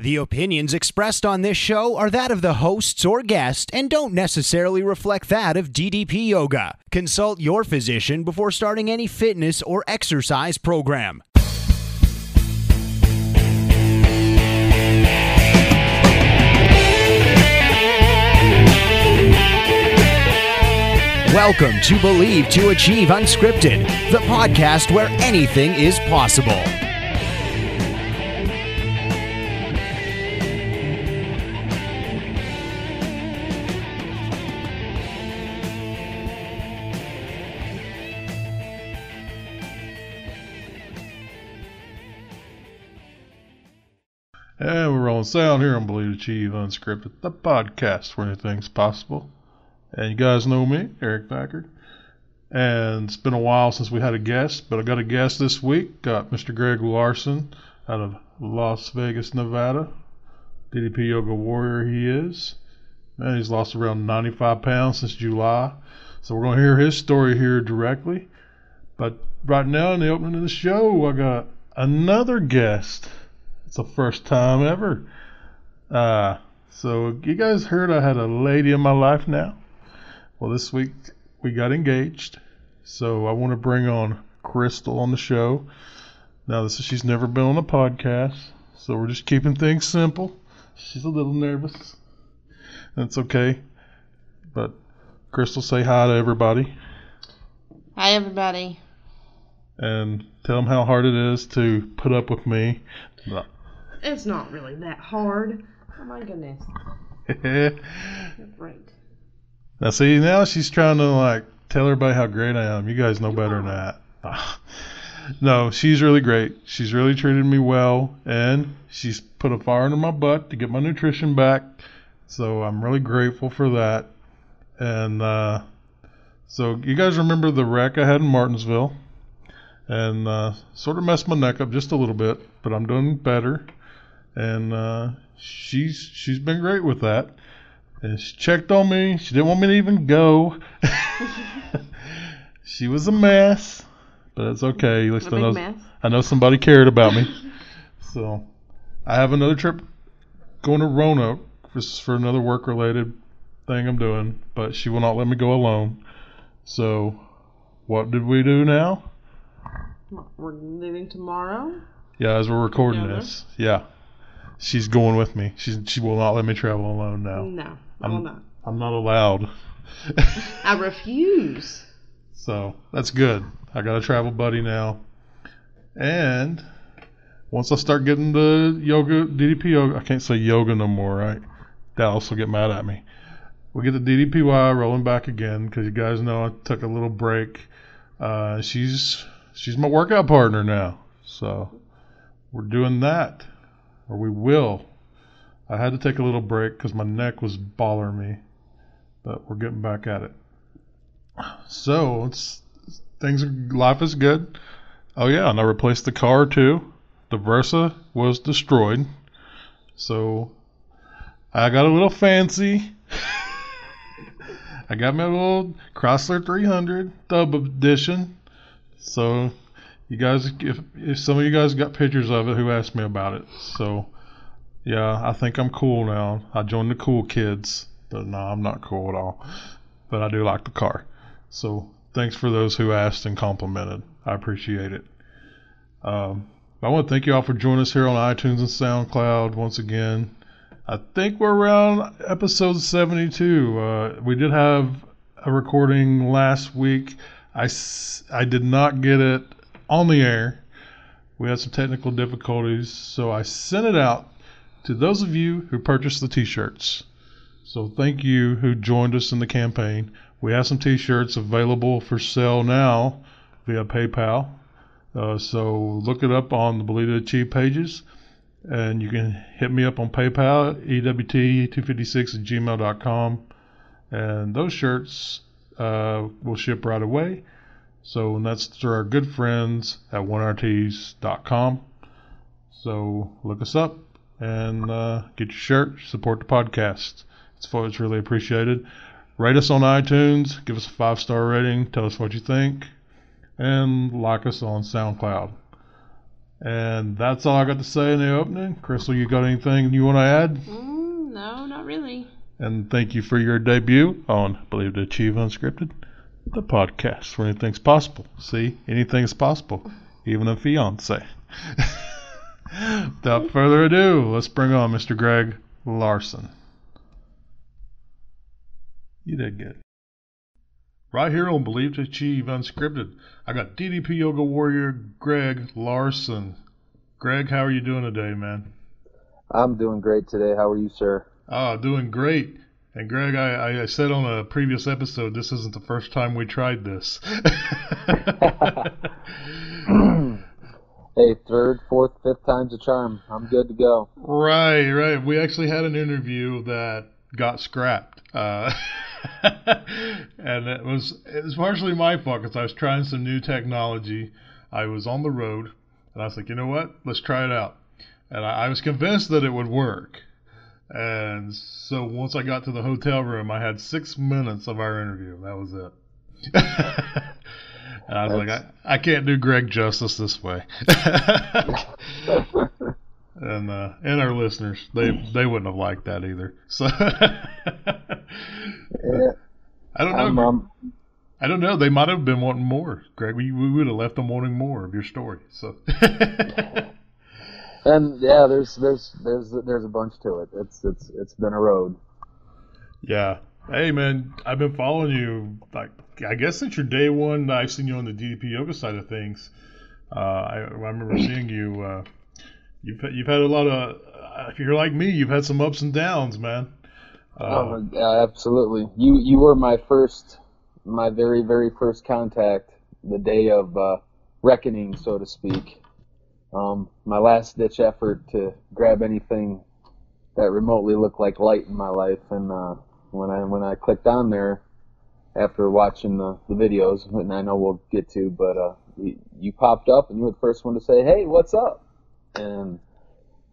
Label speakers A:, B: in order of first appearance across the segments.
A: The opinions expressed on this show are that of the hosts or guest and don't necessarily reflect that of DDP Yoga. Consult your physician before starting any fitness or exercise program. Welcome to Believe to Achieve Unscripted, the podcast where anything is possible.
B: And we're rolling sound here on Believe Achieve Unscripted, the podcast where anything's possible. And you guys know me, Eric Packer. And it's been a while since we had a guest, but I got a guest this week. Got Mr. Greg Larson out of Las Vegas, Nevada. DDP Yoga Warrior he is. And he's lost around 95 pounds since July. So we're going to hear his story here directly. But right now, in the opening of the show, I got another guest. It's the first time ever. Uh, so you guys heard I had a lady in my life now. Well, this week we got engaged, so I want to bring on Crystal on the show. Now, this is, she's never been on a podcast, so we're just keeping things simple. She's a little nervous. That's okay. But Crystal, say hi to everybody
C: Hi, everybody.
B: and tell them how hard it is to put up with me.
C: It's not really that hard. Oh my goodness.
B: now, see, now she's trying to like tell everybody how great I am. You guys know better than that. no, she's really great. She's really treated me well, and she's put a fire under my butt to get my nutrition back. So I'm really grateful for that. And uh, so you guys remember the wreck I had in Martinsville, and uh, sort of messed my neck up just a little bit, but I'm doing better. And uh, she's she's been great with that. And she checked on me. She didn't want me to even go. she was a mess, but it's okay. At least
C: A
B: I know
C: mess.
B: I know somebody cared about me. so I have another trip going to Roanoke for, for another work related thing I'm doing, but she will not let me go alone. So what did we do now?
C: We're leaving tomorrow.
B: Yeah, as we're recording
C: Together?
B: this. Yeah. She's going with me. She's she will not let me travel alone now.
C: No, I
B: I'm-
C: will not.
B: I'm not allowed.
C: I refuse.
B: So that's good. I got a travel buddy now. And once I start getting the yoga, DDP yoga, I can't say yoga no more, right? Dallas will get mad at me. We get the DDPY rolling back again because you guys know I took a little break. Uh, she's she's my workout partner now, so we're doing that, or we will. I had to take a little break because my neck was bothering me, but we're getting back at it. So it's things life is good. Oh yeah, and I replaced the car too. The Versa was destroyed. So I got a little fancy. I got my little Chrysler 300 Dub Edition. So you guys, if, if some of you guys got pictures of it, who asked me about it. So yeah, I think I'm cool now. I joined the cool kids, but no, I'm not cool at all. But I do like the car. So thanks for those who asked and complimented. I appreciate it. Um, I want to thank you all for joining us here on iTunes and SoundCloud once again. I think we're around episode 72. Uh, we did have a recording last week. I, I did not get it on the air. We had some technical difficulties, so I sent it out to those of you who purchased the t shirts. So thank you who joined us in the campaign. We have some T-shirts available for sale now via PayPal. Uh, so look it up on the Believe to Achieve pages, and you can hit me up on PayPal, E EWT256 at gmail.com, and those shirts uh, will ship right away. So and that's through our good friends at onerts.com. So look us up and uh, get your shirt, support the podcast. It's, it's really appreciated. Rate us on iTunes, give us a five star rating, tell us what you think, and like us on SoundCloud. And that's all I got to say in the opening. Crystal, you got anything you want to add?
C: Mm, no, not really.
B: And thank you for your debut on Believe to Achieve Unscripted, the podcast where anything's possible. See, anything's possible, even a fiance. Without further ado, let's bring on Mr. Greg Larson. You did good. Right here on Believe to Achieve Unscripted, I got DDP Yoga Warrior Greg Larson. Greg, how are you doing today, man?
D: I'm doing great today. How are you, sir?
B: Ah, doing great. And Greg, I, I said on a previous episode, this isn't the first time we tried this.
D: hey, third, fourth, fifth time's a charm. I'm good to go.
B: Right, right. We actually had an interview that got scrapped. Uh, and it was it was partially my fault because I was trying some new technology. I was on the road, and I was like, you know what? Let's try it out. And I, I was convinced that it would work. And so once I got to the hotel room, I had six minutes of our interview. That was it. and I was like, I, I can't do Greg justice this way. and uh, and our listeners, they they wouldn't have liked that either. So I don't know.
D: Um,
B: I don't know. They might have been wanting more, Greg. We, we would have left them wanting more of your story. So.
D: And yeah, there's there's there's there's a bunch to it. It's it's it's been a road.
B: Yeah. Hey man, I've been following you like I guess since your day one. I've seen you on the DDP yoga side of things. Uh, I, I remember seeing you. Uh, you've you've had a lot of. Uh, if you're like me, you've had some ups and downs, man. Uh,
D: oh, yeah, absolutely. You you were my first, my very very first contact, the day of uh, reckoning, so to speak. Um, my last ditch effort to grab anything that remotely looked like light in my life, and uh, when I when I clicked on there after watching the, the videos, and I know we'll get to, but uh, you, you popped up and you were the first one to say, "Hey, what's up?" And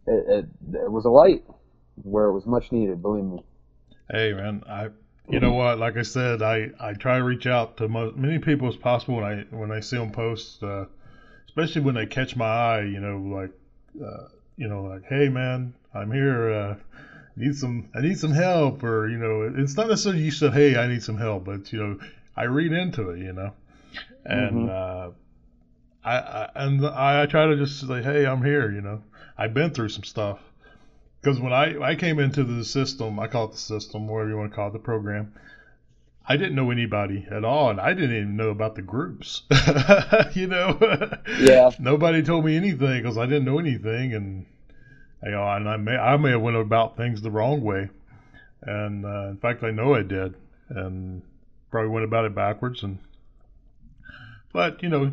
D: it, it, it was a light where it was much needed. Believe me.
B: Hey man, I you know what? Like I said, I, I try to reach out to many people as possible when I when I see them post, uh, especially when they catch my eye. You know, like uh, you know, like hey man, I'm here. Uh, need some I need some help, or you know, it's not necessarily you said hey I need some help, but you know, I read into it. You know, and
D: Mhm.
B: uh, I, I and I, I try to just say hey I'm here. You know, I've been through some stuff. Because when I, I came into the system, I call it the system, whatever you want to call it, the program, I didn't know anybody at all, and I didn't even know about the groups. you know,
D: Yeah.
B: nobody told me anything because I didn't know anything, and you know, and I may I may have went about things the wrong way, and uh, in fact, I know I did, and probably went about it backwards, and but you know,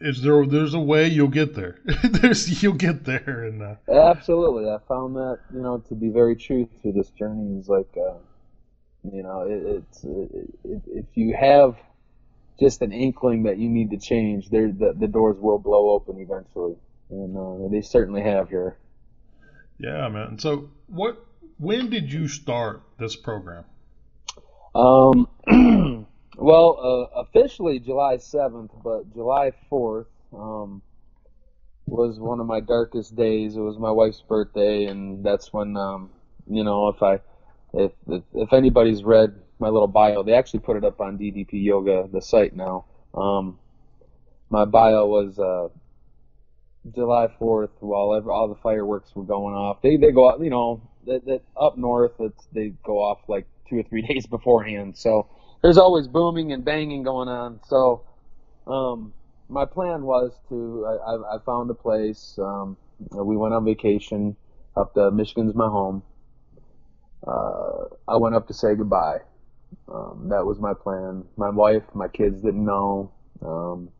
B: is there there's a way you'll get there. there's you'll get there, and. Uh,
D: Absolutely, I found that you know to be very true through this journey. Is like, uh, you know, it, it's it, if, if you have just an inkling that you need to change, there the, the doors will blow open eventually, and uh, they certainly have here.
B: Yeah, man. So, what? When did you start this program?
D: Um, well, uh, officially July seventh, but July fourth um, was one of my darkest days. It was my wife's birthday, and that's when um, you know if I if, if if anybody's read my little bio, they actually put it up on DDP Yoga, the site now. Um, my bio was uh, July fourth, while ever, all the fireworks were going off. They they go out, you know, that, that up north, it's, they go off like two or three days beforehand. So there's always booming and banging going on. So um, my plan was to I, I, I found a place. Um, we went on vacation up to Michigan's my home. Uh, I went up to say goodbye. Um, that was my plan. My wife, my kids didn't know. Um,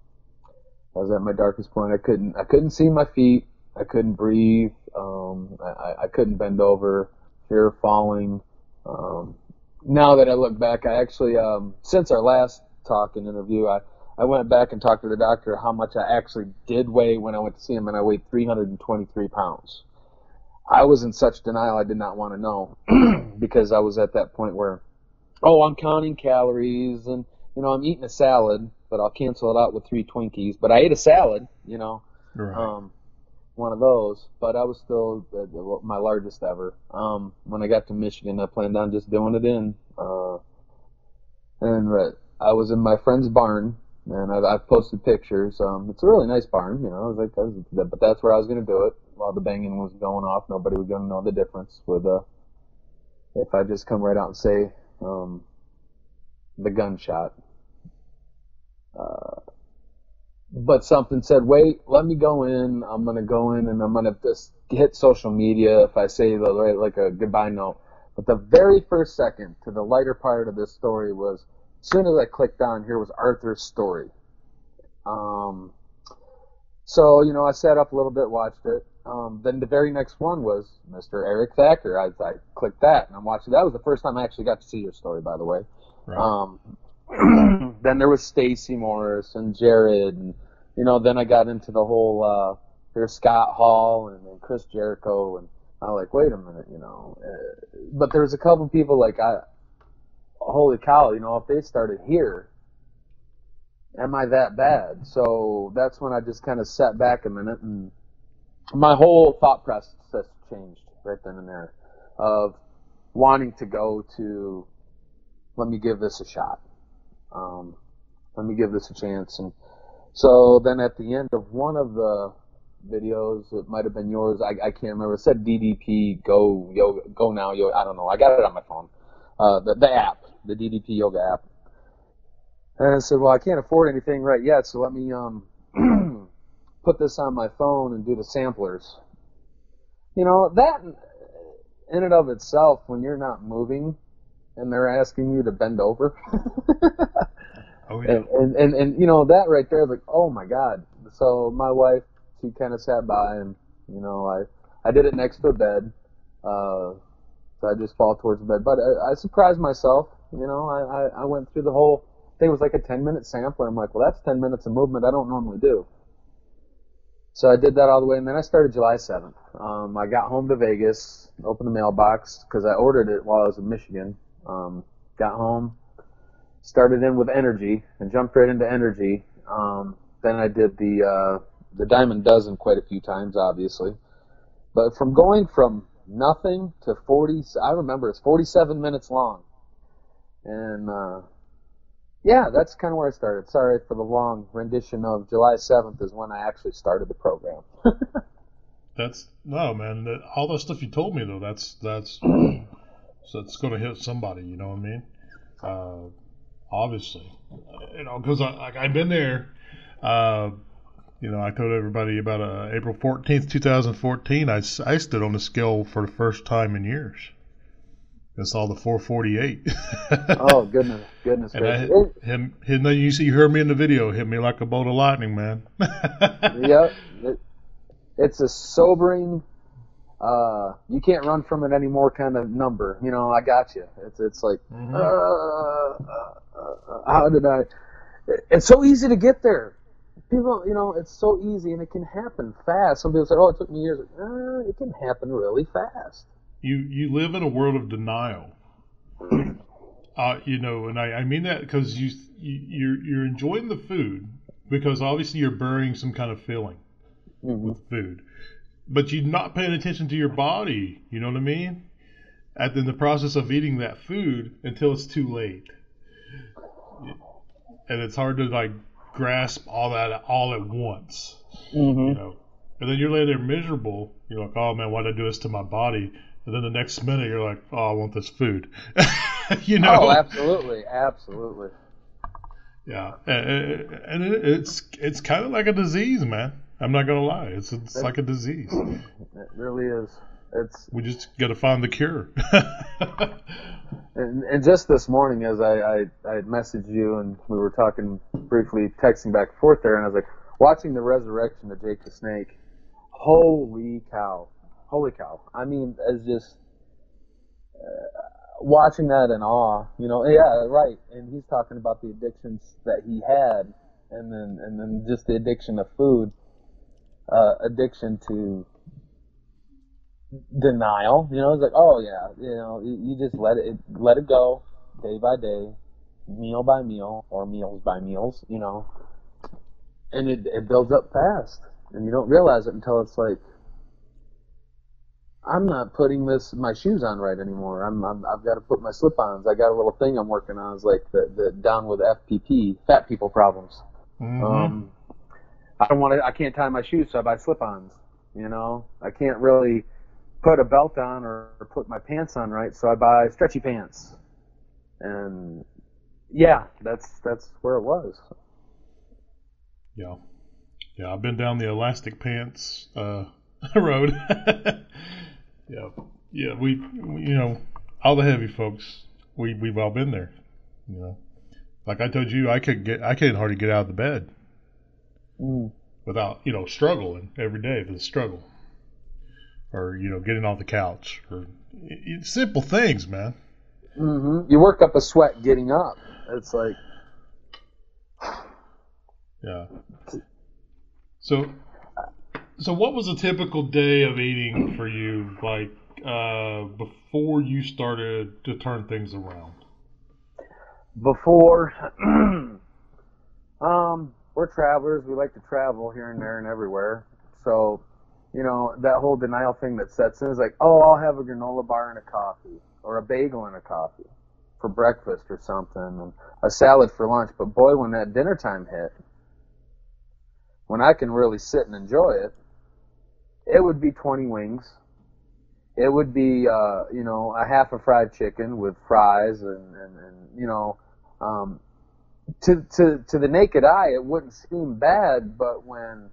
D: I was at my darkest point. I couldn't I couldn't see my feet. I couldn't breathe. Um, I, I couldn't bend over. Fear of falling. Um, now that I look back, I actually um, since our last talk and interview, I I went back and talked to the doctor how much I actually did weigh when I went to see him, and I weighed 323 pounds. I was in such denial I did not want to know because I was at that point where, oh, I'm counting calories and you know I'm eating a salad, but I'll cancel it out with three Twinkies. But I ate a salad, you know.
B: Right.
D: Um, one of those, but I was still the, the, my largest ever. Um, when I got to Michigan, I planned on just doing it in. Uh, and uh, I was in my friend's barn, and I've, I've posted pictures. Um, it's a really nice barn, you know. I was like, but that's where I was going to do it while the banging was going off. Nobody was going to know the difference with uh, if I just come right out and say um, the gunshot. Uh, but something said, wait, let me go in. I'm to go in and I'm to just hit social media if I say the, like a goodbye note. But the very first second to the lighter part of this story was, as soon as I clicked on, here was Arthur's story. Um, so, you know, I sat up a little bit, watched it. Um, then the very next one was Mr. Eric Packer. I, I clicked that and I'm watching. That was the first time I actually got to see your story, by the way. Right. Um, then there was Stacy Morris and Jared, and you know, then I got into the whole uh, there's Scott Hall and, and Chris Jericho, and I'm like, wait a minute, you know. Uh, but there was a couple people like I, holy cow, you know, if they started here, am I that bad? So that's when I just kind of sat back a minute and my whole thought process changed right then and there of wanting to go to let me give this a shot um, let me give this a chance. And so then at the end of one of the videos, it might have been yours. I, I can't remember. It said DDP Go Yoga Go Now Yoga. I don't know. I got it on my phone. Uh, the, the app, the DDP Yoga app. And I said, well, I can't afford anything right yet, so let me um, put this on my phone and do the samplers. You know that in and of itself, when you're not moving, and they're asking you to bend over. oh, yeah. and, and, and, and, you know, that right there is like, oh my God. So my wife, she kind of sat by and, you know, I, I did it next to a bed. Uh, so I just fall towards the bed. But I, I surprised myself. You know, I, I, I went through the whole thing. It was like a 10 minute sampler. I'm like, well, that's 10 minutes of movement I don't normally do. So I did that all the way, and then I started July 7th. Um, I got home to Vegas, opened the mailbox because I ordered it while I was in Michigan, um, got home, started in with energy, and jumped right into energy. Um, then I did the uh, the diamond dozen quite a few times, obviously. But from going from nothing to 40, I remember it's 47 minutes long, and uh, yeah, that's kind of where I started. Sorry for the long rendition of July 7th is when I actually started the program.
B: that's no man. That, all the stuff you told me though, that's that's So it's going to hit somebody, you know what I mean? Uh, obviously, you know, because like I've been there. Uh, you know, I told everybody about uh, April 14th, 2014. I, I stood on the scale for the first time in years. I saw the 448.
D: oh goodness, goodness
B: and I, him, him, you see, you heard me in the video. Hit me like a bolt of lightning, man.
D: yep, it, it's a sobering uh, you can't run from it anymore kind of number. You know, I got you. It's it's like, mm-hmm. uh, uh, uh, how did I? It's so easy to get there. People, you know, it's so easy and it can happen fast. Some people say, "Oh, it took me years." Uh, it can happen really fast.
B: You you live in a world of denial. Uh, you know, and I, I mean that because you, you you're you're enjoying the food because obviously you're burying some kind of feeling mm-hmm. with food but you're not paying attention to your body. You know what I mean? At in the process of eating that food until it's too late, and it's hard to like grasp all that all at once. Mm-hmm. You know, and then you're laying there miserable. You're like, oh man, why did I do this to my body? And then the next minute you're like, oh, I want this food. you know?
D: Oh, absolutely, absolutely.
B: Yeah, and, it's it's kind of like a disease, man. I'm not gonna lie. It's it's like a disease.
D: It really is. It's
B: we just got to find the cure.
D: and, and, just this morning, as I, I I messaged you and we were talking briefly, texting back and forth there, and I was like, watching the resurrection of Jake the Snake. Holy cow! Holy cow! I mean, as just uh, watching that in awe. You know, yeah, right. And he's talking about the addictions that he had, and then and then just the addiction of food uh, addiction to denial. You know, it's like, oh yeah, you know, you, you just let it let it go day by day, meal by meal, or meals by meals. You know, and it it builds up fast. and you don't realize it until it's like, I'm not putting this my shoes on right anymore. I'm, I'm I've got to put my slip-ons. I got a little thing I'm working on. It's like the the down with FPP, fat people problems.
B: Mhm.
D: Um, I don't want to. I can't tie my shoes, so I buy slip-ons. You know, I can't really put a belt on or, or put my pants on right, so I buy stretchy pants. And yeah, that's that's where it was.
B: Yeah. Yeah, I've been down the elastic pants uh, road. yeah. Yeah, we, we, you know, all the heavy folks, we, we've all been there. You know, like I told you, I could get, I couldn't hardly get out of the bed
D: Mm.
B: without, you know, struggling every day for the struggle. Or, you know, getting off the couch or simple things, man.
D: Mm-hmm. You work up a sweat getting up. It's like
B: Yeah. So, so what was a typical day of eating for you, like uh, before you started to turn things around?
D: before um we're travelers. We like to travel here and there and everywhere. So you know that whole denial thing that sets in is like oh i'll have a granola bar and a coffee or a bagel and a coffee for breakfast or something and a salad for lunch. But boy when that dinner time hit when i can really sit and enjoy it it would be 20 wings. It would be uh, you know a half a fried chicken with fries and, and, and you know um, to to to the naked eye it wouldn't seem bad but when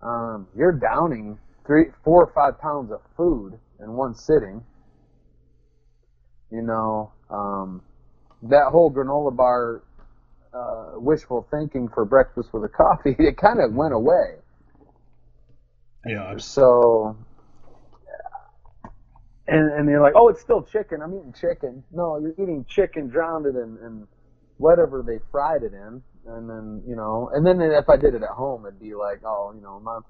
D: um, you're downing three four or five pounds of food in one sitting you know um, that whole granola bar uh, wishful thinking for breakfast with a coffee it kind of went away
B: Yeah,
D: so, and and they're like, oh, it's still chicken. I'm eating chicken. No, you're eating chicken drowned in, in whatever they fried it in, and then you know, and then if I did it at home, it'd be like, oh, you know, my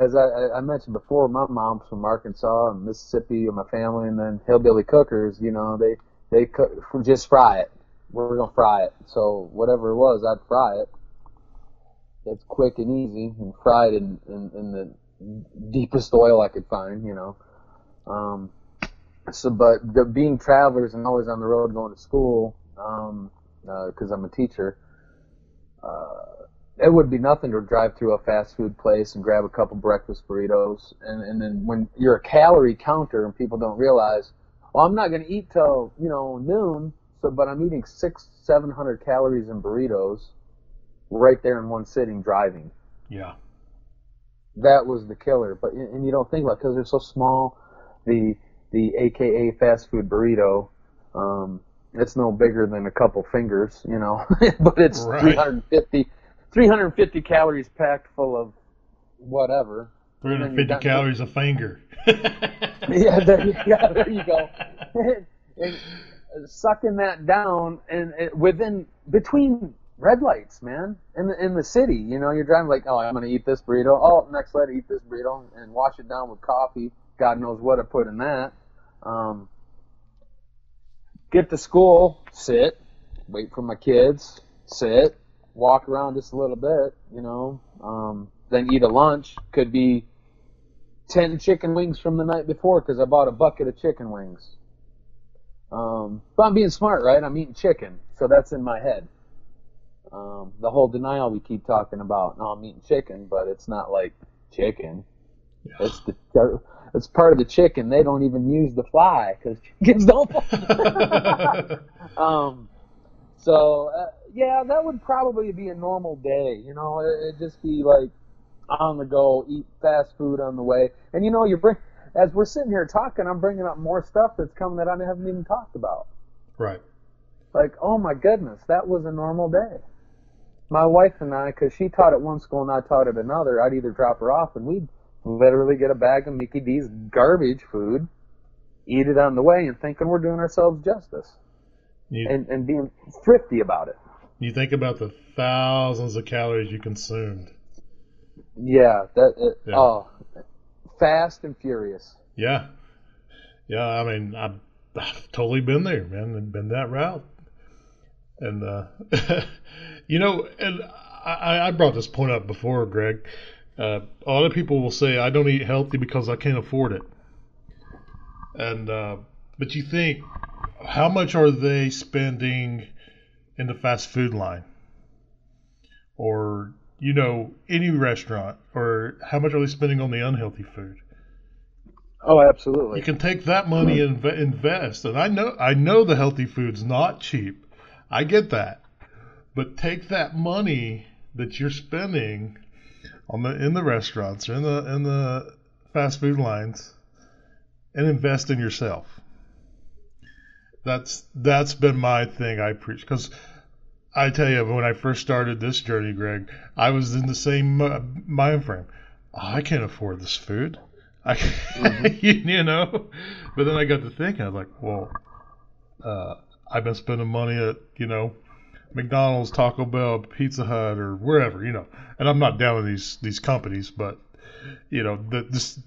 D: As I, I- I mentioned before, my mom's from Arkansas and Mississippi, and my family, and then hillbilly cookers. You know, they they cook just fry it. We're gonna fry it. So whatever it was, I'd fry it. It's quick and easy, and fried in, in, in the deepest oil I could find, you know. Um, so, but the, being travelers and always on the road going to school, um, because I'm a teacher, uh, it would be nothing to drive through a fast food place and grab a couple breakfast burritos, and and then when you're a calorie counter and people don't realize, well, I'm not going to eat till you know noon, so but I'm eating six, seven hundred calories in burritos, right there in one sitting driving.
B: Yeah,
D: that was the killer. But and you don't think about because they're so small. The the AKA fast food burrito, um, it's no bigger than a couple fingers, you know. but it's
B: Right.
D: 350, 350 calories packed full of whatever.
B: three hundred
D: then
B: fifty
D: you got-
B: calories a finger.
D: yeah, there you, yeah, there you go. and sucking that down and it, within between red lights, man, in the in the city, you know, you're driving like, oh, I'm gonna eat this burrito. Oh, next light, eat this burrito and wash it down with coffee. God knows what I put in that. Um, get to school, sit, wait for my kids, sit, walk around just a little bit, you know, um, then eat a lunch. Could be 10 chicken wings from the night before because I bought a bucket of chicken wings. Um, but I'm being smart, right? I'm eating chicken, so that's in my head. Um, the whole denial we keep talking about. No, I'm eating chicken, but it's not like chicken. It's the it's part of the chicken. They don't even use the fly because chickens don't. fly. um, so uh, yeah, that would probably be a normal day. You know, it, it'd just be like on the go, eat fast food on the way, and you know, you bring as we're sitting here talking, I'm bringing up more stuff that's coming that I haven't even talked about.
B: right.
D: Like, oh my goodness, that was a normal day. My wife and I, because she taught at one school and I taught at another, I'd either drop her off and we'd literally get a bag of Mickey D's garbage food, eat it on the way, and thinking we're doing ourselves justice
B: You,
D: and, and being thrifty about it.
B: you think about the thousands of calories you consumed.
D: Yeah, that. It,
B: Yeah.
D: Oh, fast and furious.
B: Yeah, yeah. I mean, I've, I've totally been there, man, and been that route. And uh, you know, and I, I brought this point up before, Greg. Uh, a lot of people will say, "I don't eat healthy because I can't afford it." And uh, but you think, how much are they spending in the fast food line, or you know, any restaurant, or how much are they spending on the unhealthy food?
D: Oh, absolutely.
B: You can take that money and inv- invest. And I know I know the healthy food's not cheap. I get that. But take that money that you're spending on the in the restaurants or in the in the fast food lines and invest in yourself. That's that's been my thing I preach cuz I tell you when I first started this journey, Greg, I was in the same uh, mind frame. Oh, I can't afford this food. I, mm-hmm. you know, but then I got to thinking, I was like, well, uh, I've been spending money at, you know, McDonald's, Taco Bell, Pizza Hut, or wherever, you know. And I'm not down with these these companies, but you know, the, this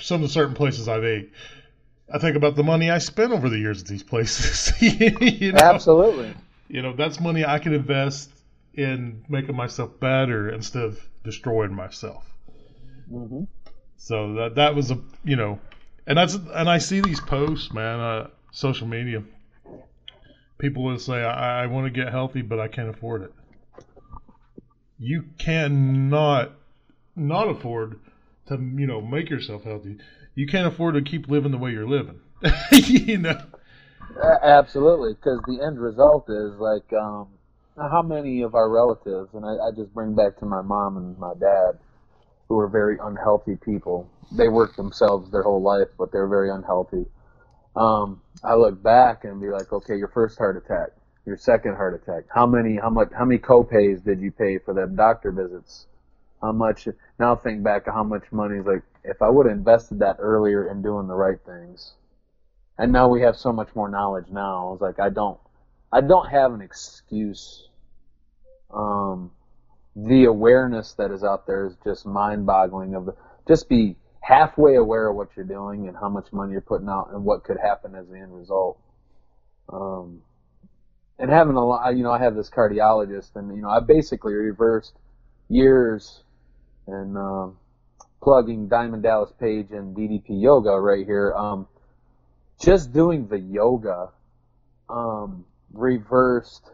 B: some of the certain places I've ate. I think about the money I spent over the years at these places.
D: you know? Absolutely.
B: You know, that's money I can invest in making myself better instead of destroying myself. Mm-hmm. So that that was a you know, and that's and I see these posts, man, uh, social media. People will say, I, I want to get healthy, but I can't afford it. You cannot not afford to you know make yourself healthy. You can't afford to keep living the way you're living. you know.
D: Absolutely, because the end result is like, um, how many of our relatives, and I, I just bring back to my mom and my dad who are very unhealthy people. They work themselves their whole life, but they're very unhealthy. Um, I look back and be like, okay, your first heart attack, your second heart attack. How many, how much, how many copays did you pay for them doctor visits? How much? Now think back to how much money is like. If I would have invested that earlier in doing the right things, and now we have so much more knowledge now. I was like, I don't, I don't have an excuse. Um, the awareness that is out there is just mind-boggling. Of the, just be halfway aware of what you're doing and how much money you're putting out and what could happen as the end result. Um, and having a lot, you know, I have this cardiologist, and you know, I basically reversed years and um, plugging Diamond Dallas Page and DDP Yoga right here. Um, just doing the yoga um, reversed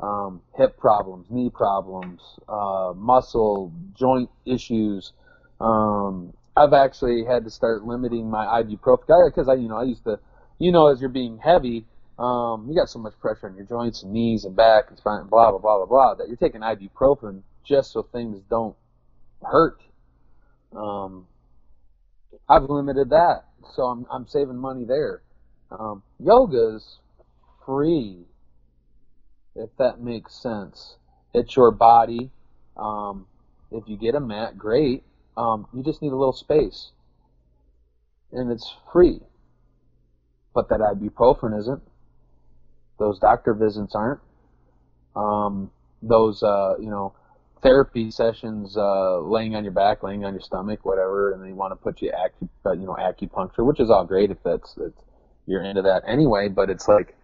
D: um, hip problems, knee problems, uh, muscle, joint issues. Um, I've actually had to start limiting my ibuprofen because I, you know, I used to, you know, as you're being heavy, um, you got so much pressure on your joints and knees and back and spine, blah blah blah blah blah, that you're taking ibuprofen just so things don't hurt. Um, I've limited that, so I'm I'm saving money there. Um, yoga's free if that makes sense. It's your body. Um, if you get a mat, great. Um, you just need a little space. And it's free. But that ibuprofen isn't. Those doctor visits aren't. Um, those, uh, you know, therapy sessions, uh, laying on your back, laying on your stomach, whatever, and then they want to put you acu- uh, you know, acupuncture, which is all great if that's, if you're into that anyway, but it's like,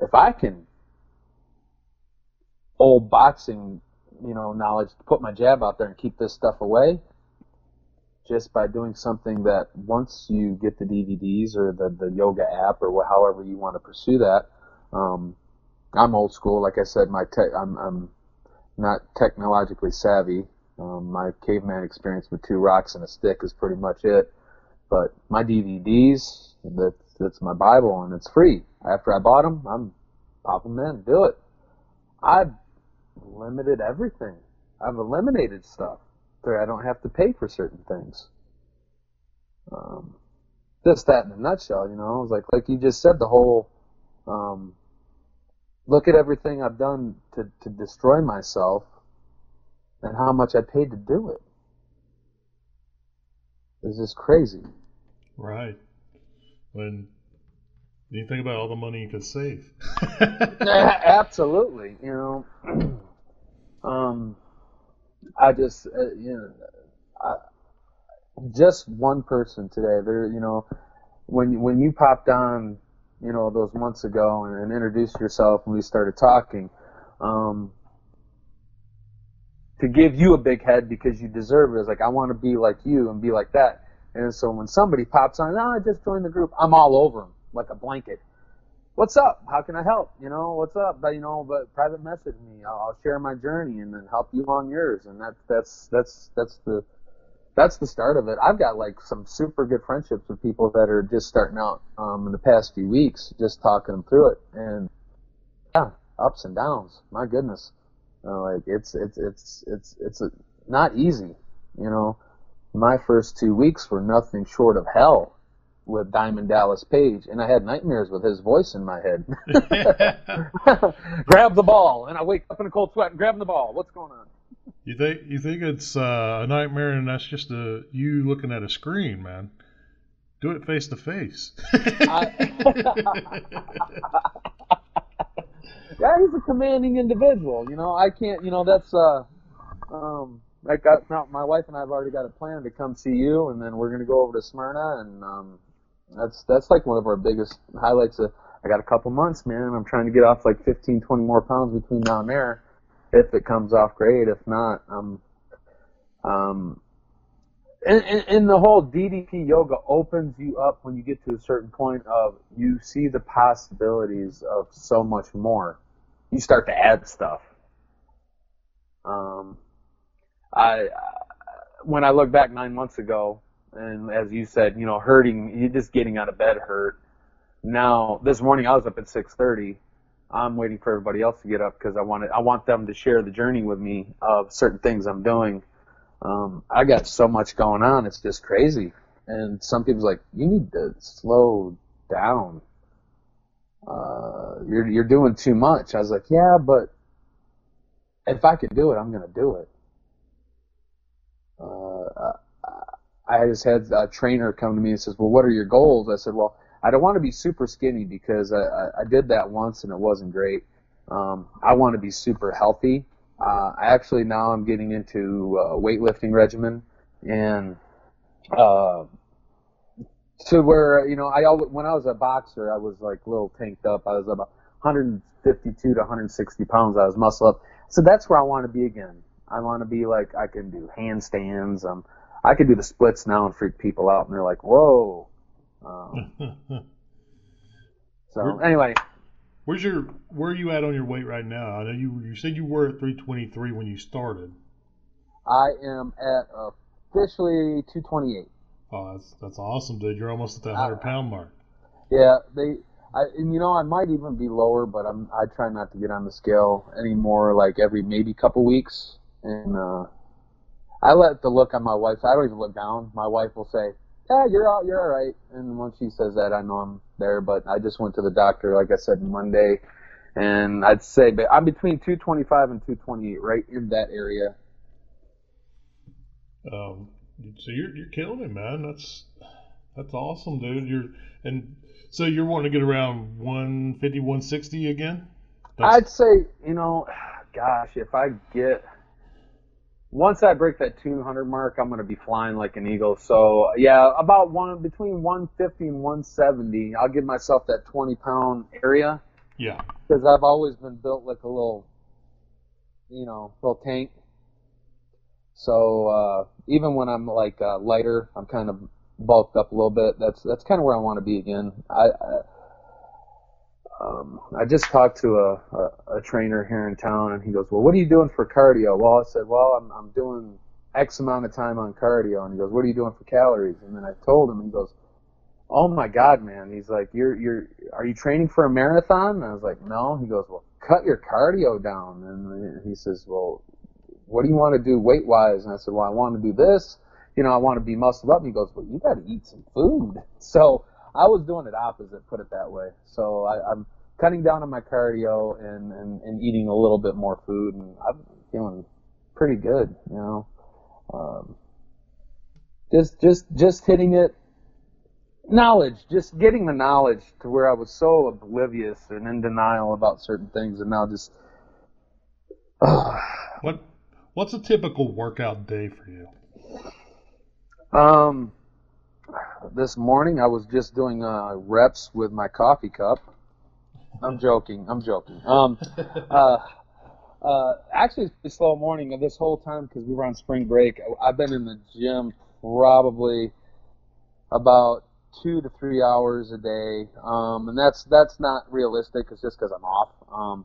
D: if I can old boxing, you know, knowledge to put my jab out there and keep this stuff away just by doing something that once you get the DVDs or the, the yoga app or however you want to pursue that, um, I'm old school. Like I said, my te- I'm, I'm not technologically savvy. Um, my caveman experience with two rocks and a stick is pretty much it. But my DVDs, that's, that's my Bible and it's free. After I bought them, I'm pop them in, do it. I limited everything. I've eliminated stuff I don't have to pay for certain things. Um, just that in a nutshell, you know. It's like like you just said, the whole um, look at everything I've done to to destroy myself, and how much I paid to do it. It's just crazy.
B: Right. When you think about all the money you could save.
D: Absolutely. You know. Um, I just, uh, you know, I, just one person today. There, you know, when when you popped on, you know, those months ago and, and introduced yourself and we started talking, um, to give you a big head because you deserve it. It's like I want to be like you and be like that. And so when somebody pops on, oh, I just joined the group, I'm all over them like a blanket. What's up? How can I help? You know, what's up? But you know, but private message me. I'll, I'll share my journey and then help you on yours. And that's that's that's that's the that's the start of it. I've got like some super good friendships with people that are just starting out um, in the past few weeks, just talking them through it, and yeah, ups and downs. My goodness, uh, like it's it's it's it's it's a, not easy. You know, my first two weeks were nothing short of hell with Diamond Dallas Page, and I had nightmares with his voice in my head. grab the ball, and I wake up in a cold sweat and grab the ball. What's going on?
B: You think you think it's uh, a nightmare, and that's just a you looking at a screen, man. Do it face to face.
D: Yeah, he's a commanding individual. You know, I can't. You know, that's uh, um, I got now. My wife and I have already got a plan to come see you, and then we're gonna go over to Smyrna, and um, that's that's like one of our biggest highlights. Of, I got a couple months, man. I'm trying to get off like 15, 20 more pounds between now and there. If it comes off, great. If not, um, um, and, and, and the whole DDP yoga opens you up when you get to a certain point of you see the possibilities of so much more. You start to add stuff. Um, I when I look back nine months ago, and as you said, you know, hurting, you just getting out of bed hurt. Now this morning I was up at 6:30. I'm waiting for everybody else to get up because I want I want them to share the journey with me of certain things I'm doing. Um, I got so much going on, it's just crazy. And some people's like, you need to slow down. Uh, you're you're doing too much. I was like, yeah, but if I could do it, I'm gonna do it. Uh, I just had a trainer come to me and says, well, what are your goals? I said, well, I don't want to be super skinny because I, I did that once and it wasn't great. Um, I want to be super healthy. Uh, I actually now I'm getting into uh, weightlifting regimen and uh, to where you know I always, when I was a boxer I was like a little tanked up. I was about 152 to 160 pounds. I was muscle up. So that's where I want to be again. I want to be like I can do handstands. Um, I could do the splits now and freak people out, and they're like, "Whoa." Um, so
B: Where-
D: anyway,
B: Where's your where are you at on your weight right now? I know you you said you were at 323 when you started.
D: I am at officially 228.
B: Oh, that's that's awesome, dude. You're almost at that
D: Uh,
B: 100 pound mark.
D: Yeah, they. I, and you know, I might even be lower, but I'm. I try not to get on the scale anymore. Like every maybe couple weeks, and uh, I let the look on my wife. I don't even look down. My wife will say, "Yeah, you're all you're all right." And once she says that, I know I'm there. But I just went to the doctor, like I said, Monday, and I'd say, but I'm between 225 and 228, right in that area.
B: Um, so you're you're killing it, man. That's that's awesome, dude. You're and so you're wanting to get around 150, 160 again. That's,
D: I'd say, you know, gosh, if I get once I break that 200 mark, I'm going to be flying like an eagle. So yeah, about one between 150 and 170, I'll give myself that 20 pound area
B: yeah.
D: because I've always been built like a little, you know, little tank. So uh, even when I'm like uh, lighter, I'm kind of bulked up a little bit. That's that's kind of where I want to be again. I, I um, I just talked to a, a, a trainer here in town, and he goes, "Well, what are you doing for cardio?" Well, I said, "Well, I'm I'm doing X amount of time on cardio," and he goes, "What are you doing for calories?" And then I told him, he goes, "Oh my God, man!" He's like, "You're you're are you training for a marathon?" And I was like, "No." He goes, "Well, cut your cardio down." And he says, "Well, what do you want to do weight wise?" And I said, "Well, I want to do this." You know, I want to be muscled up. And he goes, "Well, you got to eat some food." So I was doing it opposite, put it that way. So I, I'm cutting down on my cardio and, and, and eating a little bit more food, and I'm feeling pretty good. You know, um, just just just hitting it. Knowledge, just getting the knowledge to where I was so oblivious and in denial about certain things, and now just.
B: What what's a typical workout day for you?
D: Um, this morning I was just doing uh, reps with my coffee cup. I'm joking. I'm joking. Um, uh, Uh, actually, it's a slow morning of this whole time because we were on spring break. I've been in the gym probably about two to three hours a day, um, and that's that's not realistic. It's just because I'm off. Um,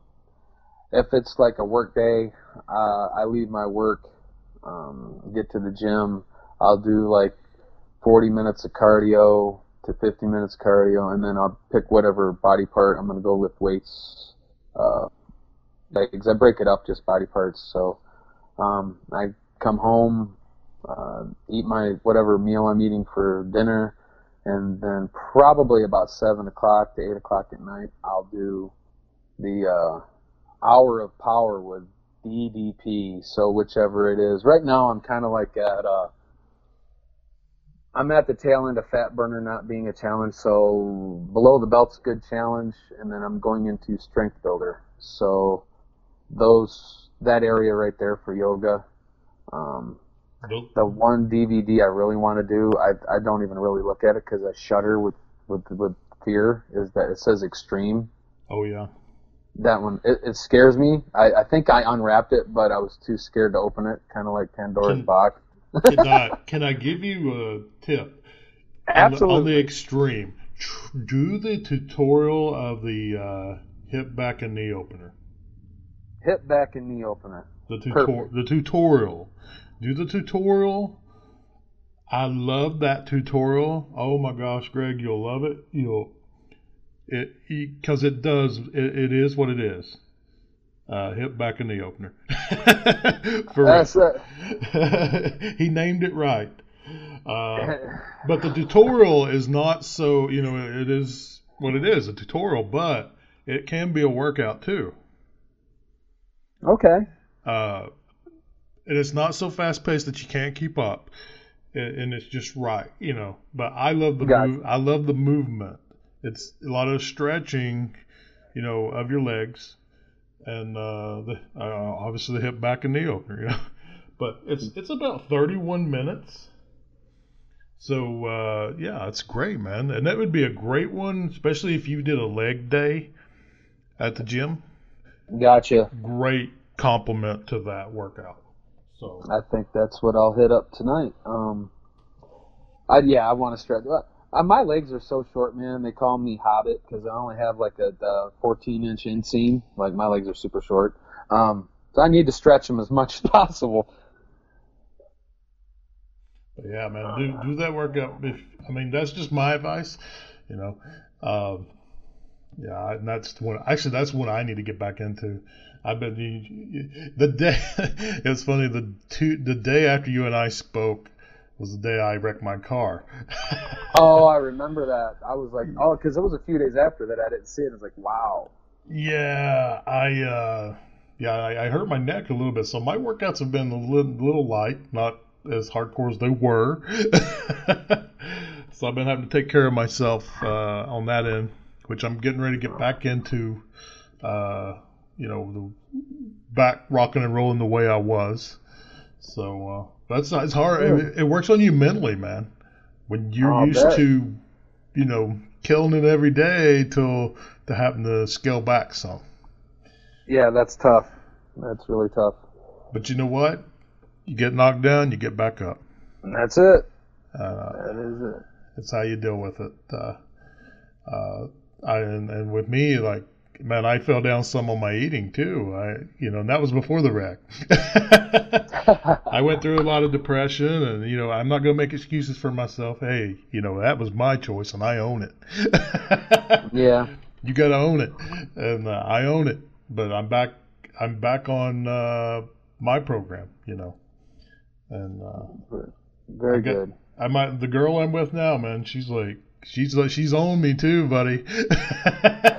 D: if it's like a work day, uh, I leave my work, um, get to the gym. I'll do like 40 minutes of cardio to 50 minutes cardio, and then I'll pick whatever body part I'm gonna go lift weights. Uh, legs. I break it up just body parts. So um, I come home, uh, eat my whatever meal I'm eating for dinner, and then probably about seven o'clock to eight o'clock at night, I'll do the uh, hour of power with DDP. So whichever it is. Right now, I'm kind of like at. Uh, I'm at the tail end of fat burner not being a challenge, so below the belt's a good challenge, and then I'm going into strength builder. So those that area right there for yoga. Um, the one DVD I really want to do, I I don't even really look at it because I shudder with with with fear. Is that it says extreme?
B: Oh yeah.
D: That one it, it scares me. I, I think I unwrapped it, but I was too scared to open it. Kind of like Pandora's
B: Can-
D: box.
B: Can I can I give you a tip? On the, on the extreme, tr- do the tutorial of the uh, hip, back, and knee opener.
D: Hip back and knee opener.
B: The tutor-
D: Perfect.
B: the tutorial. Do the tutorial. I love that tutorial. Oh my gosh, Greg, you'll love it. You'll it because it does. It, it is what it is. Uh, hip, back, and knee opener.
D: That's it.
B: he named it right. Uh, but the tutorial is not so. You know, it is what it is—a tutorial, but it can be a workout too.
D: okay.
B: uh, and it's not so fast paced that you can't keep up, and, and it's just right, you know. But I love the
D: Gotcha.
B: move, I love the movement. It's a lot of stretching, you know, of your legs, and uh, the uh, obviously the hip, back, and knee opener, you know. But it's it's about thirty one minutes. So uh, yeah, it's great, man, and that would be a great one, especially if you did a leg day at the gym.
D: Gotcha.
B: Great complement to that workout. So
D: I think that's what I'll hit up tonight. Um, I yeah, I want to stretch. Uh, my legs are so short, man. They call me Hobbit because I only have like a, a 14 inch inseam. Like my legs are super short. Um, so I need to stretch them as much as possible.
B: But yeah, man, do do that workout. If I mean, that's just my advice. You know, um, yeah, and that's when actually that's what I need to get back into. I've been you- you- the day. it's funny the two the day after you and I spoke was the day I wrecked my car.
D: Oh, I remember that. I was like, oh, because it was a few days after that I didn't see it. I was like, wow.
B: Yeah, I uh, yeah, I, I hurt my neck a little bit, so my workouts have been a little, little light, not as hardcore as they were. so I've been having to take care of myself uh, on that end, which I'm getting ready to get back into. Uh, you know, the back rocking and rolling the way I was. So uh, that's not, it's hard. It, it works on you mentally, man. When you're
D: I'll
B: used
D: bet.
B: to, you know, killing it every day till to having to scale back some.
D: Yeah, that's tough. That's really tough.
B: But you know what? You get knocked down, you get back up.
D: And that's it.
B: Uh,
D: That is it.
B: that's how you deal with it. Uh, uh, I, and, and with me, like, man, I fell down some on my eating too. I, you know, and that was before the wreck. I went through a lot of depression, and you know, I'm not going to make excuses for myself. Hey, you know, that was my choice, and I own it.
D: Yeah.
B: you got to own it, and uh, I own it. But I'm back. I'm back on uh, my program. You know, and uh,
D: Very
B: I get-
D: good.
B: I might the girl I'm with now, man. She's like she's like she's on me too, buddy.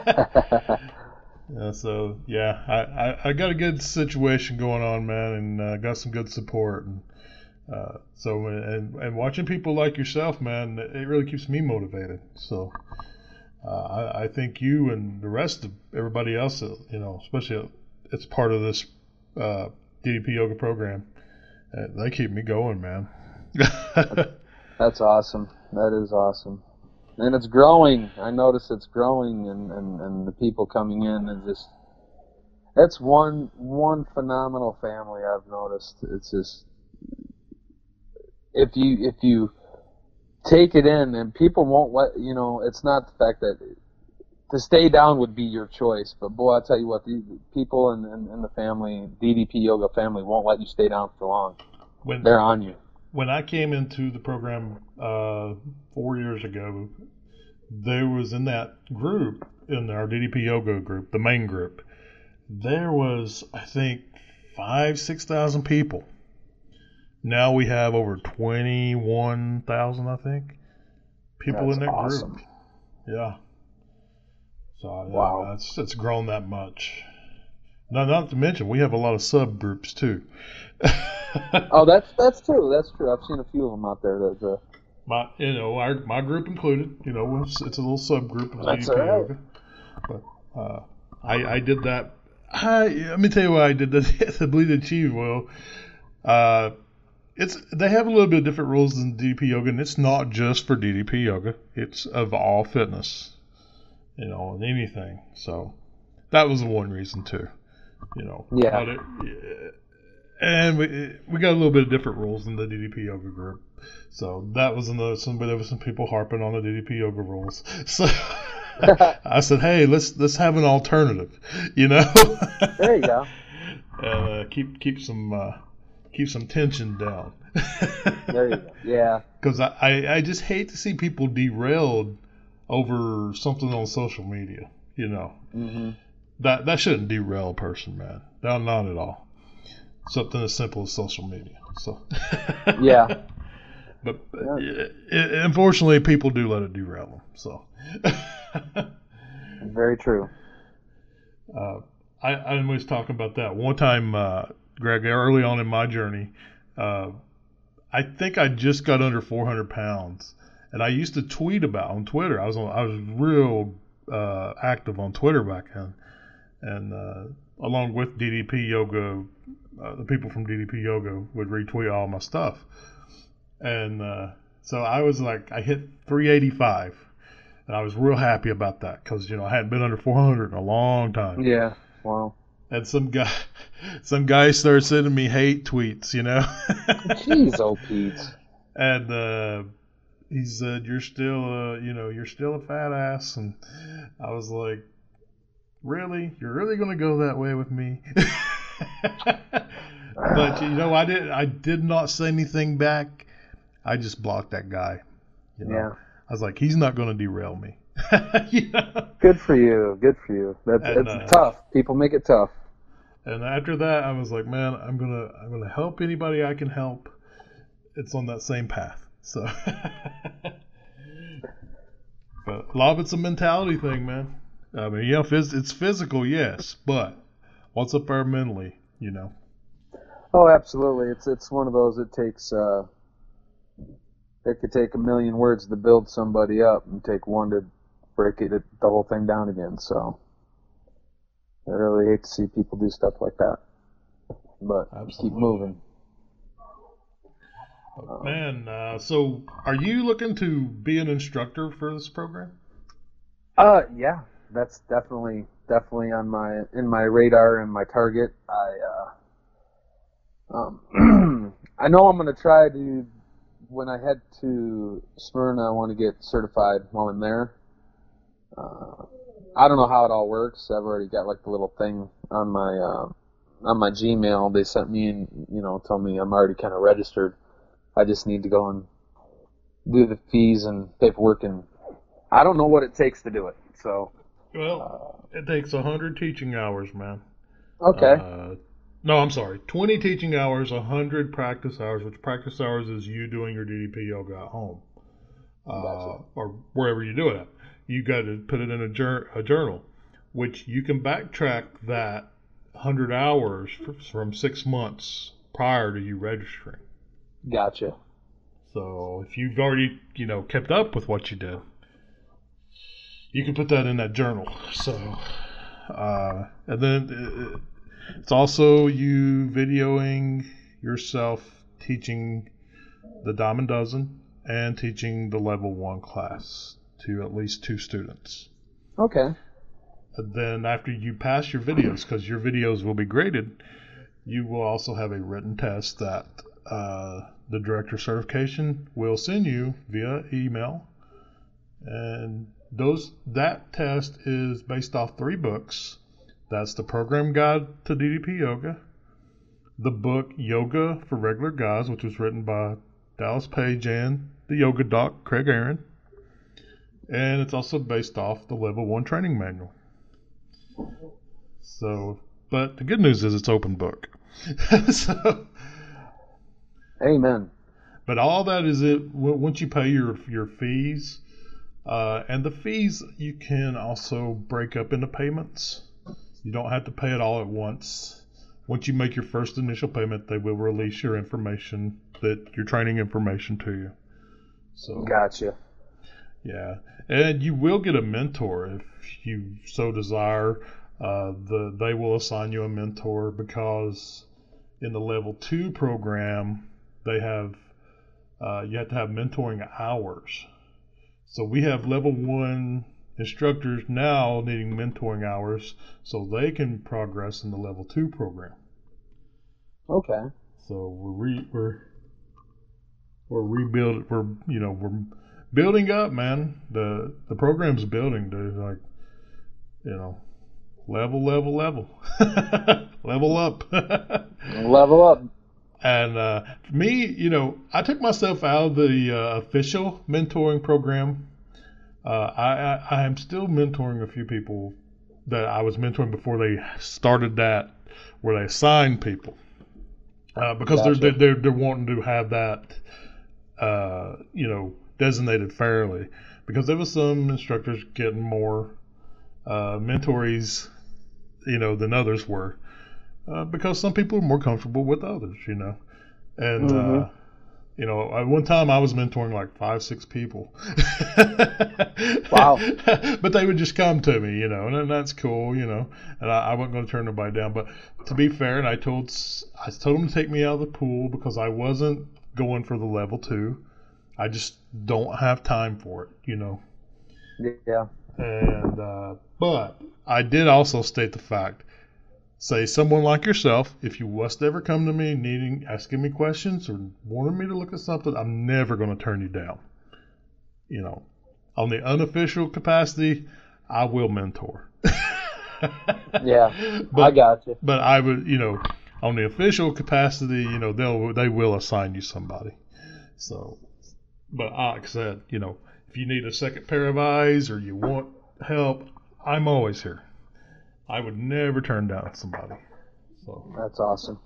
B: yeah, so yeah, I, I, I got a good situation going on, man, and uh, got some good support, and uh, so and and watching people like yourself, man, it really keeps me motivated. So. Uh, I, I think you and the rest of everybody else, uh, you know, especially it's part of this uh, DDP yoga program, uh, they keep me going, man.
D: That's awesome. That is awesome. And it's growing. I notice it's growing and, and, and the people coming in and just that's one one phenomenal family I've noticed. It's just if you if you take it in and people won't let you know it's not the fact that to stay down would be your choice but boy i tell you what the people in, in, in the family ddp yoga family won't let you stay down for long
B: When
D: they're on you
B: when I came into the program uh, four years ago, there was in that group, in our DDP yoga group, the main group, there was, I think, five, 6,000 people. Now we have over 21,000, I think, people
D: That's
B: in that
D: awesome.
B: group. Yeah. So, yeah,
D: Wow.
B: It's, it's grown that much. Now, not to mention, we have a lot of subgroups too.
D: oh that's that's true. That's true. I've seen a few of them out there that uh,
B: my you know our my group included you know it's, it's a little subgroup of
D: That's
B: DDP
D: all right.
B: yoga. But uh, I I did that. I, let me tell you why I did that. The Believe to Achieve well uh it's they have a little bit of different rules than DDP yoga and it's not just for DDP yoga. It's of all fitness you know and anything. So that was the one reason too you know.
D: Yeah.
B: It- and we we got a little bit of different rules in the DDP yoga group. So that was another somebody there was some people harping on the DDP yoga rules. So I said, hey, let's let's have an alternative, you know,
D: there you go
B: and uh, keep keep some uh, keep some tension down.
D: there you go yeah
B: Because I, I I just hate to see people derailed over something on social media. You know
D: hmm
B: that that shouldn't derail a person, man. No, not at all. Something as simple as social media. So
D: yeah
B: But
D: Yeah.
B: i- unfortunately, people do let it derail them. So,
D: very true
B: uh, I, I was talking about that one time, uh, Greg. Early on in my journey, uh, I think I just got under 400 pounds, and I used to tweet about on Twitter. I was on, I was real uh, active on Twitter back then, and uh, along with DDP Yoga, uh, the people from DDP Yoga would retweet all my stuff, and uh, so I was like, I hit 385. And I was real happy about that because you know I hadn't been under 400 in a long time.
D: yeah wow
B: And some guy, some guy started sending me hate tweets, you know.
D: jeez oh pete
B: and uh, he said, "You're still, uh, you know, you're still a fat ass." And I was like, "Really? You're really gonna go that way with me?" but you know, I did. I did not say anything back. I just blocked that guy. You know?
D: yeah
B: I was like, he's not gonna derail me. you know?
D: good for you good for you that's
B: And,
D: it's
B: uh,
D: tough people make it tough
B: And after that, I was like, man, I'm gonna I'm gonna help anybody I can help. It's on that same path. So, but a lot of it's a mentality thing, man. I mean, yeah, phys- it's physical, yes, but what's up there mentally, you know?
D: Oh, absolutely. It's it's one of those. It takes. Uh, it could take a million words to build somebody up, and take one to break it the whole thing down again. So, I really hate to see people do stuff like that. But keep moving.
B: But, man, uh, so are you looking to be an instructor for this program?
D: Uh, yeah, that's definitely definitely on my in my radar and my target. I uh, um, I know I'm gonna try to when I head to Smyrna. I want to get certified while I'm there. Uh, I don't know how it all works. I've already got like the little thing on my uh, on my Gmail. They sent me and you know told me I'm already kind of registered. I just need to go and do the fees and paperwork and I don't know what it takes to do it. So
B: Well, it takes 100 teaching hours, man.
D: okay,
B: Uh, no, I'm sorry. 20 teaching hours, 100 practice hours, which practice hours is you doing your DDP yoga at home uh,
D: Gotcha.
B: or wherever you do it at. You got to put it in a, jour- a journal, which you can backtrack that 100 hours from six months prior to you registering.
D: gotcha.
B: So if you've already, you know, kept up with what you did, you can put that in that journal. So, uh, and then uh, it's also you videoing yourself teaching the Diamond Dozen and teaching the level one class to at least two students.
D: Okay,
B: And then after you pass your videos, because your videos will be graded, you will also have a written test that uh, the director certification will send you via email. And those that test is based off three books. That's the program guide to DDP yoga, the book Yoga for Regular Guys, which was written by Dallas Page and the yoga doc Craig Aaron. And it's also based off the level one training manual. So, but the good news is it's open book. so,
D: Amen.
B: but all that is it. Once you pay your your fees, uh, and the fees you can also break up into payments. You don't have to pay it all at once. Once you make your first initial payment, they will release your information, that your training information to you. So
D: Gotcha.
B: yeah, and you will get a mentor if you so desire. Uh, the they will assign you a mentor because in the level two program they have uh, you have to have mentoring hours. So we have level one instructors now needing mentoring hours so they can progress in the level two program.
D: Okay.
B: So we're re, we're we're rebuild we're you know we're building up, man. The the program's building, dude. Like you know, level, level, level, level up.
D: Level up.
B: And uh, for me, you know, I took myself out of the uh, official mentoring program. Uh, I, I I am still mentoring a few people that I was mentoring before they started that, where they assigned people, uh, because
D: Gotcha.
B: they're, they're they're wanting to have that, uh, you know, designated fairly, because there was some instructors getting more uh, mentorees, you know, than others were, uh, because some people are more comfortable with others, you know, and. Uh,
D: Mhm.
B: you know, at one time I was mentoring like five, six people.
D: Wow.
B: but they would just come to me, you know, and, that's cool, you know, and I, I wasn't going to turn nobody down. But to be fair, and I told I told them to take me out of the pool because I wasn't going for the level two. I just don't have time for it, you know.
D: Yeah.
B: And uh, but I did also state the fact. Say someone like yourself, if you was to ever come to me needing asking me questions or wanting me to look at something, I'm never going to turn you down. You know, on the unofficial capacity, I will mentor.
D: Yeah.
B: but
D: I got you.
B: but I would, you know, on the official capacity, you know, they'll they will assign you somebody. So, but like I said, you know, if you need a second pair of eyes or you want help, I'm always here. I would never turn down somebody. So,
D: That's awesome.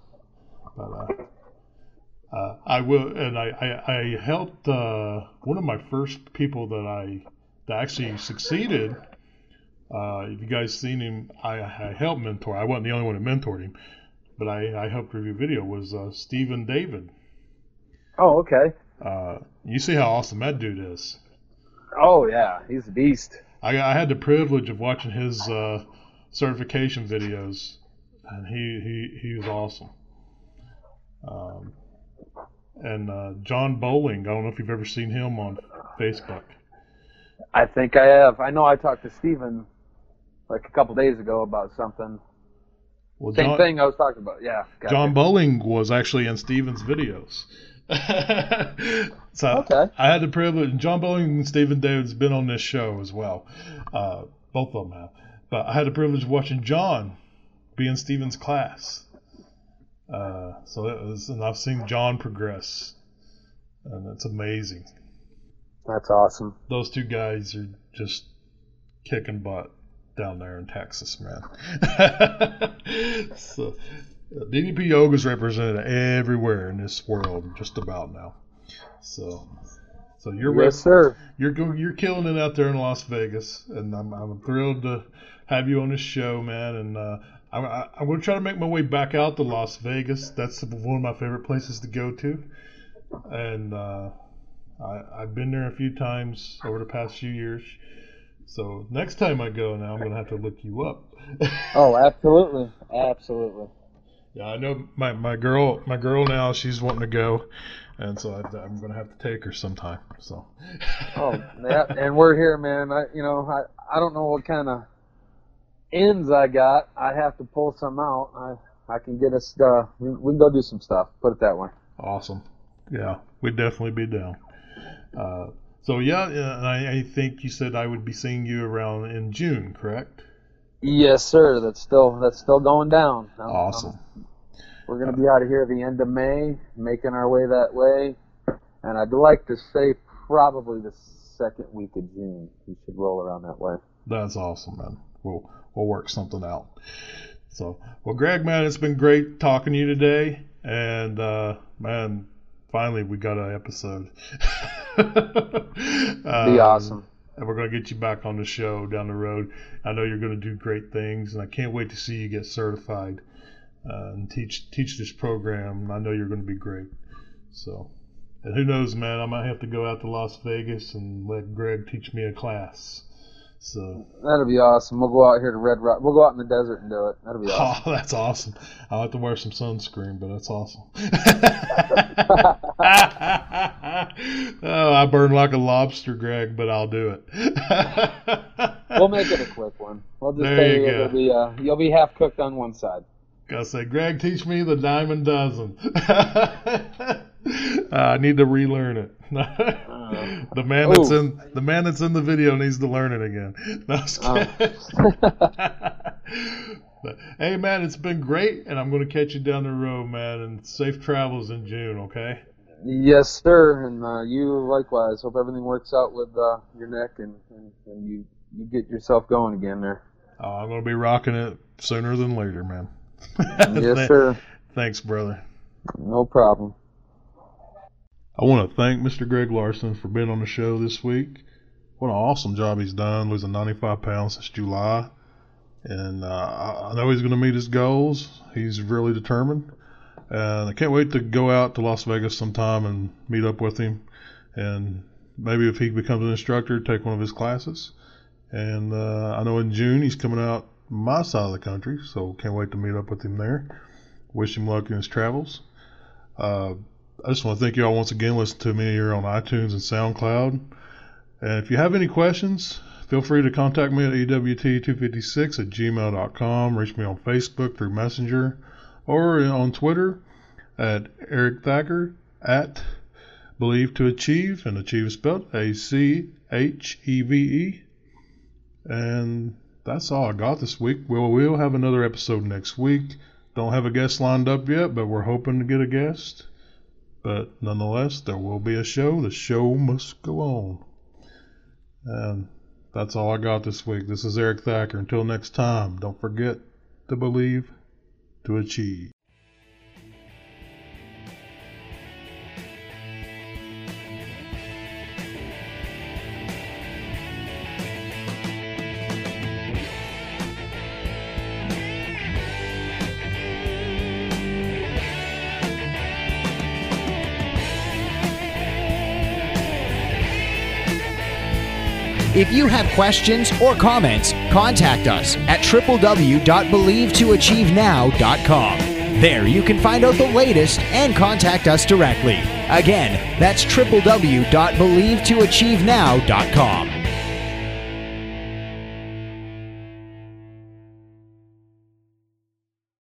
B: but uh, uh, I will, and I I, I helped uh, one of my first people that I that actually succeeded. Uh, if you guys seen him, I, I helped mentor. I wasn't the only one who mentored him, but I, I helped review video. Was uh, Stephen David.
D: Oh, okay.
B: Uh, you see how awesome that dude is.
D: Oh, yeah. He's a beast.
B: I, I had the privilege of watching his uh, certification videos, and he, he, he was awesome. Um, and uh, John Bowling, I don't know if you've ever seen him on Facebook.
D: I think I have. I know I talked to Steven like a couple days ago about something.
B: Well,
D: Same
B: John,
D: thing I was talking about. Yeah.
B: John Bowling was actually in Steven's videos. so
D: Okay.
B: I had the privilege. John Bowling and Stephen David's been on this show as well. Uh, both of them have. But I had the privilege of watching John be in Stephen's class. Uh, so it was, and I've seen John progress, and it's amazing.
D: That's awesome.
B: Those two guys are just kicking butt down there in Texas, man. so DDP yoga is represented everywhere in this world, just about now. So, so you're rep-
D: Yes, sir.
B: you're you're killing it out there in Las Vegas, and I'm I'm thrilled to have you on this show, man. And uh, I, I, I'm going to try to make my way back out to Las Vegas. That's one of my favorite places to go to, and uh, I, I've been there a few times over the past few years. So next time I go, now I'm going to have to look you up.
D: Oh, absolutely. Absolutely.
B: Yeah, I know my, my girl my girl now she's wanting to go, and so I, I'm going to have to take her sometime. So.
D: Oh, yeah. And we're here, man. I, you know, I, I don't know what kind of ends I got, I have to pull some out. I I can get us. Uh, we, we can go do some stuff. Put it that way.
B: Awesome. Yeah, we'd definitely be down. Uh, so yeah, uh, I, I think you said I would be seeing you around in June, correct?
D: Yes, sir. That's still that's still going down. Um,
B: Awesome.
D: we're gonna be out of here at the end of May, making our way that way, and I'd like to say probably the second week of June. We should roll around that way.
B: That's awesome, man. We'll we'll work something out. So, well, Greg, man, it's been great talking to you today, and uh, man, finally we got an episode.
D: Be
B: Um,
D: awesome.
B: and we're going to get you back on the show down the road. I know you're going to do great things, and I can't wait to see you get certified uh, and teach teach this program. I know you're going to be great. So, and who knows, man? I might have to go out to Las Vegas and let Greg teach me a class. So,
D: That'll be awesome. We'll go out here to Red Rock. We'll go out in the desert and do it. That'll be awesome.
B: oh, that's awesome. I'll have to wear some sunscreen, but that's awesome. oh, I burn like a lobster, Greg, but I'll do it.
D: We'll make it a quick one. We'll just
B: There
D: tell
B: you
D: you,
B: go.
D: it'll be uh, you'll be half cooked on one side.
B: Gotta say, Greg, teach me the diamond dozen. I need to relearn it. the man that's in the man that's in the video needs to learn it again. No, was
D: Oh.
B: but, hey, man, it's been great, and I'm going to catch you down the road, man. And safe travels in June, okay?
D: Yes, sir, and uh, you likewise. Hope everything works out with uh, your neck and, and, and you you get yourself going again there.
B: Oh, I'm going to be rocking it sooner than later, man.
D: Yes, sir.
B: Thanks, brother.
D: No problem.
B: I want to thank Mr. Greg Larson for being on the show this week. What an awesome job he's done, losing 95 pounds since July. And uh, I know he's going to meet his goals. He's really determined. And I can't wait to go out to Las Vegas sometime and meet up with him. And maybe if he becomes an instructor, take one of his classes. And uh, I know in June he's coming out my side of the country, so can't wait to meet up with him there. Wish him luck in his travels. Uh, I just want to thank you all once again. Listen to me here on iTunes and SoundCloud. And if you have any questions, feel free to contact me at E EWT256 at gmail.com. Reach me on Facebook through Messenger or on Twitter at Eric Packer at Believe to Achieve. And Achieve is spelled A C H E V E. And that's all I got this week. We'll, we'll have another episode next week. Don't have a guest lined up yet, but we're hoping to get a guest. But nonetheless, there will be a show. The show must go on. And that's all I got this week. This is Eric Packer. Until next time, don't forget to believe to achieve.
A: If you have questions or comments, contact us at www.believetoachievenow.com. There you can find out the latest and contact us directly. Again, that's www.believetoachievenow.com.